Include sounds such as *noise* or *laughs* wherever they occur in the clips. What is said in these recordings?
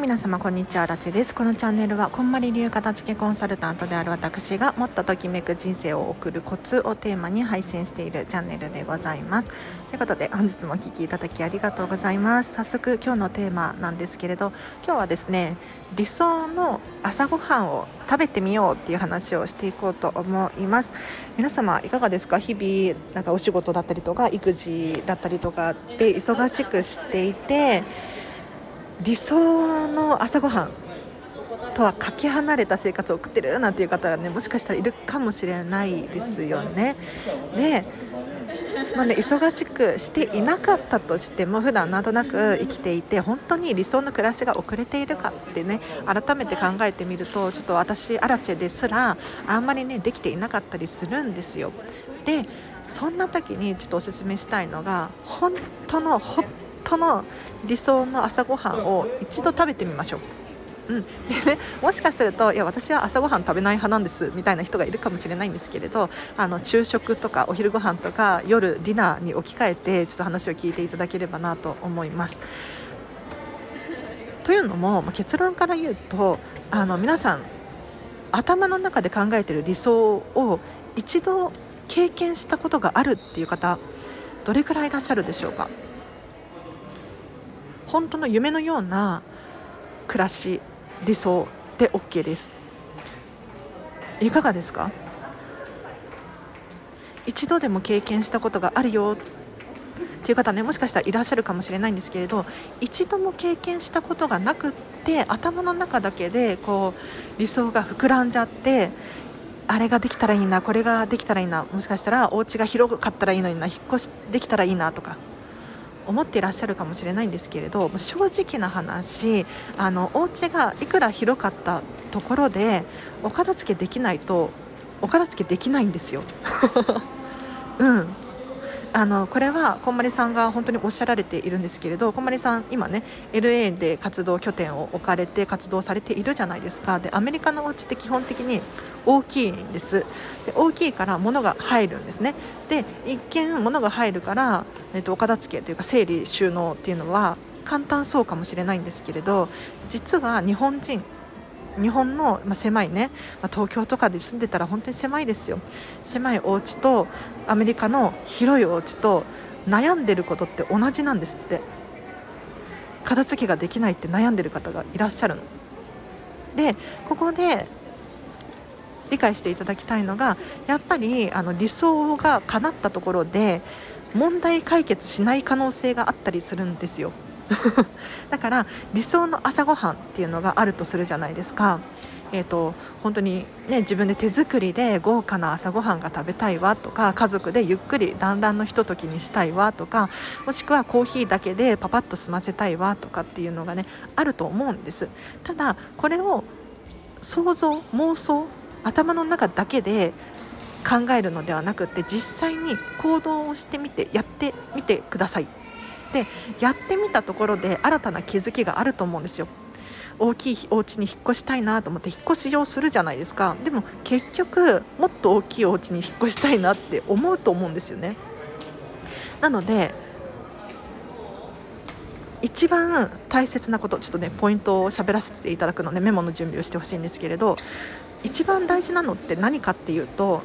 皆様こんにちはラチです。このチャンネルはこんまり流片付けコンサルタントである私がもっとときめく人生を送るコツをテーマに配信しているチャンネルでございます。ということで本日もお聴きいただきありがとうございます。早速今日のテーマなんですけれど今日はですね理想の朝ごはんを食べてみようっていう話をしていこうと思います。皆様いかがですか？日々なんかお仕事だったりとか育児だったりとかで忙しくしていて理想の朝ごはんとはかけ離れた生活を送ってるなんていう方がねもしかしたらいるかもしれないですよね。でまあね、忙しくしていなかったとしても普段なんとなく生きていて本当に理想の暮らしが遅れているかってね改めて考えてみるとちょっと私アラチェですらあんまりねできていなかったりするんですよ。でそんな時にちょっとおすすめしたいのが本当の本当の理想の朝ごはんを一度食べてみましょう。うん、もしかするといや私は朝ごはん食べない派なんですみたいな人がいるかもしれないんですけれどあの昼食とかお昼ご飯とか夜ディナーに置き換えてちょっと話を聞いていただければなと思います。というのもま結論から言うとあの皆さん頭の中で考えている理想を一度経験したことがあるっていう方どれくらいいらっしゃるでしょうか？本当の夢のような暮らし理想で OK です。いかがですか？一度でも経験したことがあるよ。っていう方ねもしかしたらいらっしゃるかもしれないんですけれど一度も経験したことがなくって頭の中だけでこう理想が膨らんじゃってあれができたらいいなこれができたらいいなもしかしたらお家が広かったらいいのにな引っ越しできたらいいなとか。思っていらっしゃるかもしれないんですけれど正直な話あのお家がいくら広かったところでお片付けできないとお片付けできないんですよ。*laughs* うんあのこれはこんまりさんが本当におっしゃられているんですけれどこんまりさん、今ね LA で活動拠点を置かれて活動されているじゃないですか。でアメリカのお家って基本的に大きいんです。で大きいから物が入るんですね。で一見物が入るから、えー、とお片付けというか整理収納っていうのは簡単そうかもしれないんですけれど実は日本人日本の、まあ、狭いね、まあ、東京とかで住んでたら本当に狭いですよ。狭いお家とアメリカの広いお家と悩んでることって同じなんですって。片付けができないって悩んでる方がいらっしゃるの。でここで理解していただきたいのがやっぱりあの理想が叶ったところで問題解決しない可能性があったりするんですよ。*laughs* だから理想の朝ごはんっていうのがあるとするじゃないですか。えーと、本当に、ね、自分で手作りで豪華な朝ごはんが食べたいわとか家族でゆっくり団らんのひとときにしたいわとかもしくはコーヒーだけでパパッと済ませたいわとかっていうのがねあると思うんですただこれを想像妄想頭の中だけで考えるのではなくて実際に行動をしてみてやってみてくださいでやってみたところで新たな気づきがあると思うんですよ。大きいお家に引っ越したいなと思って引っ越しをするじゃないですか。でも結局もっと大きいお家に引っ越したいなって思うと思うんですよね。なので一番大切なことちょっとねポイントを喋らせていただくのでメモの準備をしてほしいんですけれど一番大事なのって何かっていうと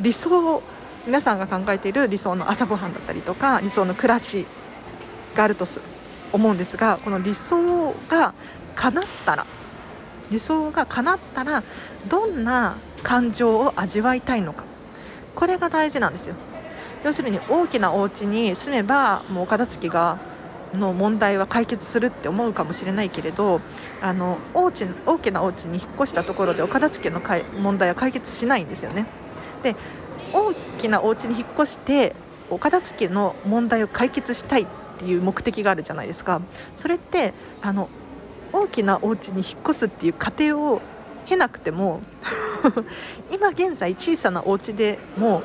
理想皆さんが考えている理想の朝ごはんだったりとか理想の暮らしがあると思うんですがこの理想が叶ったら理想が叶ったらどんな感情を味わいたいのか。これが大事なんですよ。要するに大きなお家に住めばもう片付けがの問題は解決するって思うかもしれないけれどあの大き大きなお家に引っ越したところでお片付けの問題は解決しないんですよね。で大きなお家に引っ越してお片付けの問題を解決したいっていう目的があるじゃないですか。それってあの大きなお家に引っ越すっていう過程を経なくても *laughs* 今現在小さなお家でも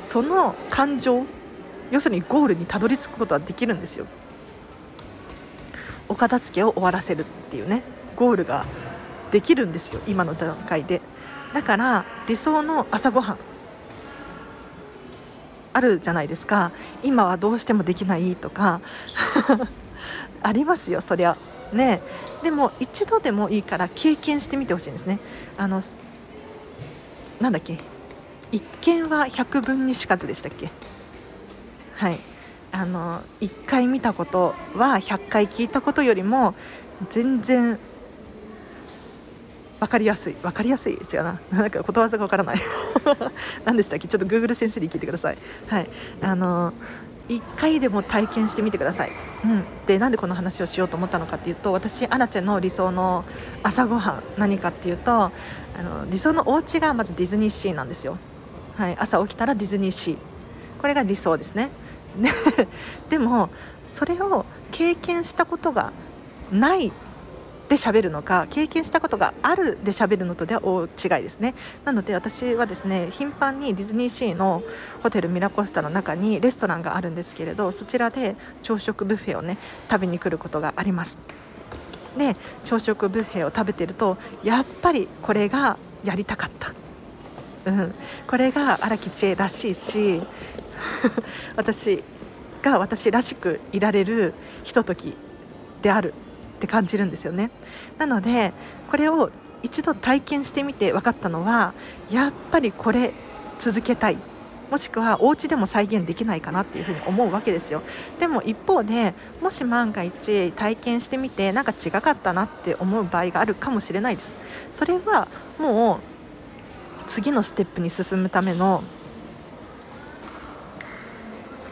その感情要するにゴールにたどり着くことはできるんですよ。お片付けを終わらせるっていうねゴールができるんですよ今の段階で。だから理想の朝ごはん。あるじゃないですか。今はどうしてもできないとか。*laughs* ありますよそりゃ。ね。でも一度でもいいから経験してみてほしいんですね。あのなんだっけ。一見は百分にしかずでしたっけ。はい。あの1回見たことは100回聞いたことよりも全然分かりやすい。分かりやすい。違うな。*laughs* なんかことわざが分からない。*laughs* 何でしたっけ？ちょっと Google 先生に聞いてください。はい。あの1回でも体験してみてください、うん、でなんでこの話をしようと思ったのかっていうと私アラチェの理想の朝ごはん何かっていうとあの理想のお家がまずディズニーシーなんですよ、はい、朝起きたらディズニーシー。これが理想ですね。*laughs* でもそれを経験したことがないで喋るのか経験したことがあるで喋るのとでは大違いですね。なので私はですね頻繁にディズニーシーのホテルミラコスタの中にレストランがあるんですけれどそちらで朝食ブッフェをね食べに来ることがあります。で朝食ブッフェを食べてるとやっぱりこれがやりたかった。うん、これが荒木千恵らしいし *laughs* 私が私らしくいられるひとときである。って感じるんですよね。なのでこれを一度体験してみて分かったのはやっぱりこれ続けたい。もしくはお家でも再現できないかなっていうふうに思うわけですよ。でも一方でもし万が一体験してみてなんか違かったなって思う場合があるかもしれないです。それはもう次のステップに進むための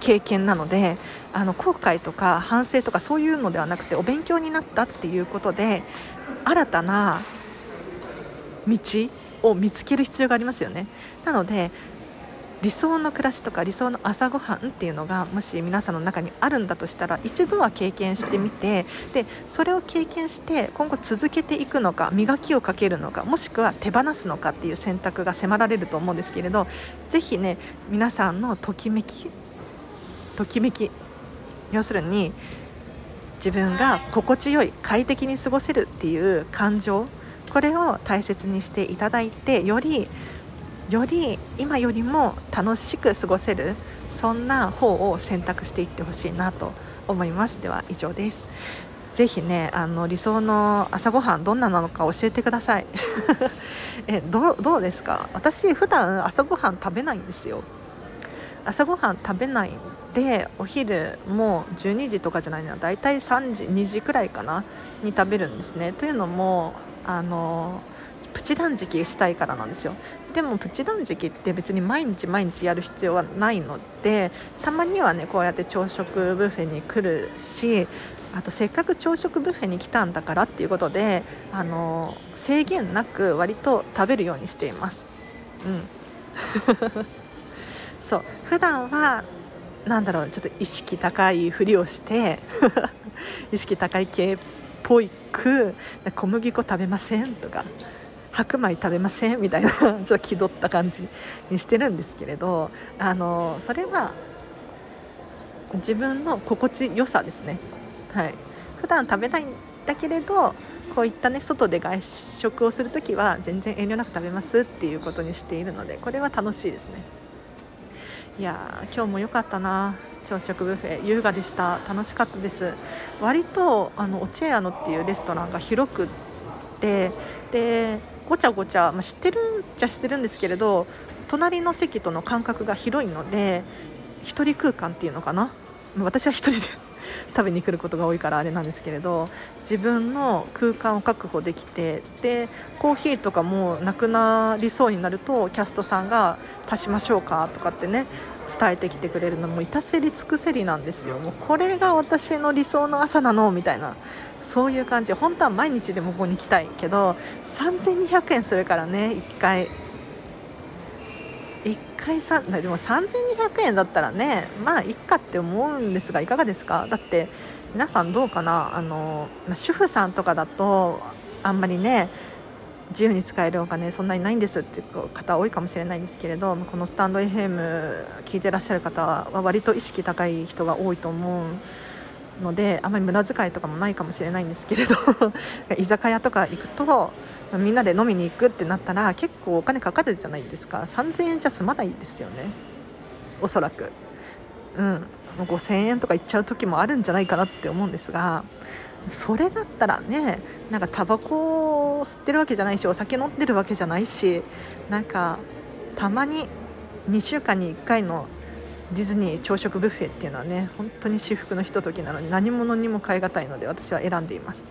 経験なのであの後悔とか反省とかそういうのではなくてお勉強になったっていうことで新たな道を見つける必要がありますよね。なので理想の暮らしとか理想の朝ごはんっていうのがもし皆さんの中にあるんだとしたら一度は経験してみてでそれを経験して今後続けていくのか磨きをかけるのかもしくは手放すのかっていう選択が迫られると思うんですけれどぜひね皆さんのときめきときめき要するに自分が心地よい快適に過ごせるっていう感情これを大切にしていただいてよりより今よりも楽しく過ごせるそんな方を選択していってほしいなと思います。では以上です。ぜひねあの理想の朝ごはんどんななのか教えてください。*laughs* えどうですか？私普段朝ごはん食べないんですよ朝ごはん食べないでお昼も12時とかじゃないな大体3時2時くらいかなに食べるんですね。というのもあのプチ断食したいからなんですよ。でもプチ断食って別に毎日毎日やる必要はないのでたまにはねこうやって朝食ブッフェに来るしあとせっかく朝食ブッフェに来たんだからっていうことであの制限なく割と食べるようにしています。うん。そう。普段はなんだろうちょっと意識高いふりをして *laughs* 意識高い系っぽいく小麦粉食べませんとか白米食べませんみたいな *laughs* ちょっと気取った感じにしてるんですけれどあのそれは自分の心地よさですね。はい。普段食べないんだけれどこういったね外で外食をする時は全然遠慮なく食べますっていうことにしているのでこれは楽しいですね。いや今日も良かったな。朝食ブッフェ。優雅でした。楽しかったです。割とあのオチェアノっていうレストランが広くってでごちゃごちゃ、まあ、知ってるっちゃ知ってるんですけれど隣の席との間隔が広いので1人空間っていうのかな。私は1人で食べに来ることが多いからあれなんですけれど自分の空間を確保できてでコーヒーとかもなくなりそうになるとキャストさんが足しましょうか？とかってね伝えてきてくれるのも至せり尽くせりなんですよ。もうこれが私の理想の朝なの？みたいな。そういう感じ。本当は毎日でもここに来たいけど3200円するからね1回。1回さでも3200円だったらねまあいっかって思うんですがいかがですか？だって皆さんどうかな？あの、主婦さんとかだとあんまりね自由に使えるお金そんなにないんですっていう方多いかもしれないんですけれどこのスタンド FM 聞いてらっしゃる方は割と意識高い人が多いと思うのであまり無駄遣いとかもないかもしれないんですけれど *laughs* 居酒屋とか行くとみんなで飲みに行くってなったら結構お金かかるじゃないですか。3000円じゃ済まないですよね。おそらく。うん。5000円とかいっちゃう時もあるんじゃないかなって思うんですがそれだったらねなんかタバコを吸ってるわけじゃないしお酒飲んでるわけじゃないしなんかたまに2週間に1回のディズニー朝食ブッフェっていうのはね本当に至福のひとときなのに何者にも代え難いので私は選んでいます。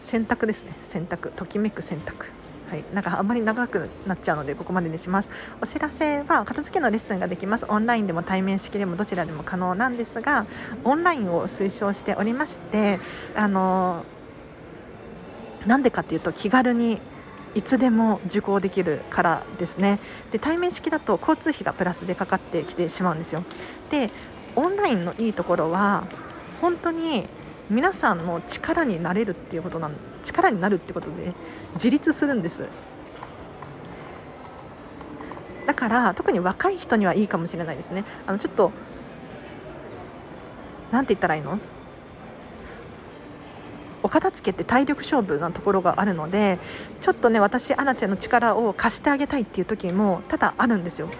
選択ですね。選択ときめく選択はい、なんかあんまり長くなっちゃうのでここまでにします。お知らせは片付けのレッスンができます。オンラインでも対面式でもどちらでも可能なんですがオンラインを推奨しておりましてあのなんでかっていうと気軽にいつでも受講できるからですね。で対面式だと交通費がプラスでかかってきてしまうんですよ。でオンラインのいいところは本当に皆さんの力になれるっていうことなん力になるってことで自立するんです。だから特に若い人にはいいかもしれないですね。あのちょっと何て言ったらいいの？お片付けって体力勝負なところがあるのでちょっとね私アナちゃんの力を貸してあげたいっていう時も多々あるんですよ。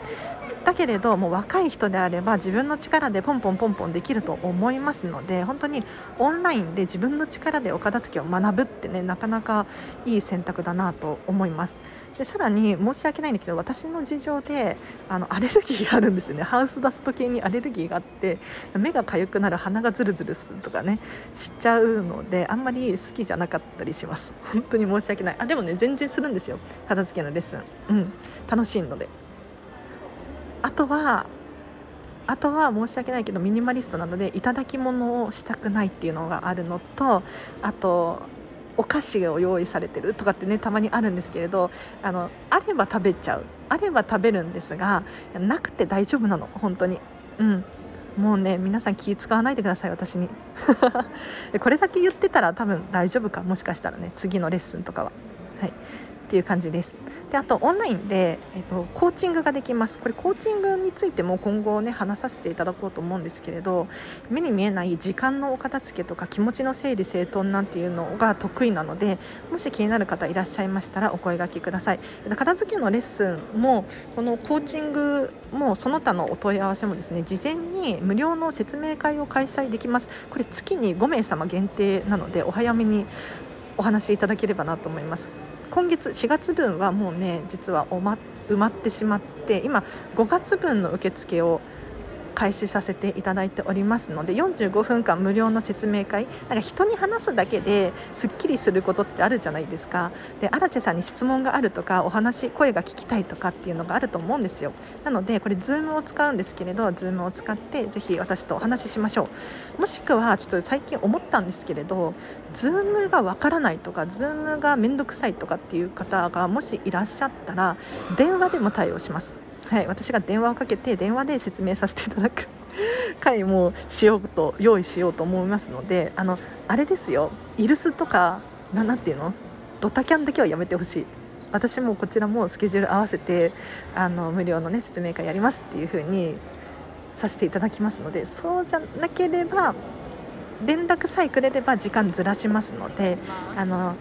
けれどもう若い人であれば自分の力でポンポンポンポンできると思いますので本当にオンラインで自分の力でお片付けを学ぶってねなかなかいい選択だなと思います。でさらに申し訳ないんだけど私の事情であのアレルギーがあるんですよね。ハウスダスト系にアレルギーがあって目が痒くなる鼻がズルズルするとかねしちゃうのであんまり好きじゃなかったりします。本当に申し訳ない。あでもね全然するんですよ。片付けのレッスン。うん。楽しいので。あとはあとは申し訳ないけどミニマリストなので頂き物をしたくないっていうのがあるのとあとお菓子を用意されてるとかってねたまにあるんですけれどあのあれば食べちゃう。あれば食べるんですがなくて大丈夫なの。本当に。うん。もうね皆さん気使わないでください私に。*laughs* これだけ言ってたら多分大丈夫かもしかしたらね次のレッスンとかは。はい。っていう感じです。であとオンラインで、えーと、コーチングができます。これコーチングについても今後ね話させていただこうと思うんですけれど目に見えない時間のお片付けとか気持ちの整理整頓なんていうのが得意なのでもし気になる方いらっしゃいましたらお声がけください。片付けのレッスンもこのコーチングもその他のお問い合わせもですね事前に無料の説明会を開催できます。これ月に5名様限定なのでお早めにお話しいただければなと思います。今月4月分はもうね実は埋まってしまって今5月分の受付を開始させていただいておりますので45分間無料の説明会なんか人に話すだけですっきりすることってあるじゃないですか。で荒地さんに質問があるとかお話声が聞きたいとかっていうのがあると思うんですよ。なのでこれ Zoom を使うんですけれど Zoom を使ってぜひ私とお話ししましょう。もしくはちょっと最近思ったんですけれど Zoom がわからないとか Zoom がめんどくさいとかっていう方がもしいらっしゃったら電話でも対応します。はい、私が電話をかけて電話で説明させていただく。*laughs* 回もしようと用意しようと思いますのであのあれですよ。イルスとかななんていうの？ドタキャンだけはやめてほしい。私もこちらもスケジュール合わせてあの無料の、ね、説明会やりますっていう風にさせていただきますのでそうじゃなければ連絡さえくれれば時間ずらしますのであの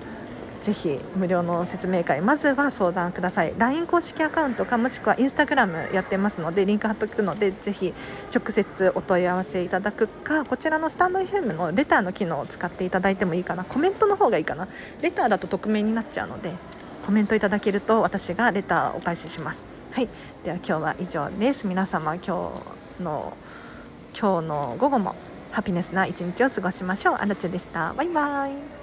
ぜひ無料の説明会まずは相談ください。LINE 公式アカウントかもしくは Instagram やってますのでリンク貼っておくのでぜひ直接お問い合わせいただくかこちらのスタンド FM のレターの機能を使っていただいてもいいかな。コメントの方がいいかな。レターだと匿名になっちゃうのでコメントいただけると私がレターをお返しします。はい。では今日は以上です。皆様今日の今日の午後もハピネスな一日を過ごしましょう。あらちでした。バイバイ。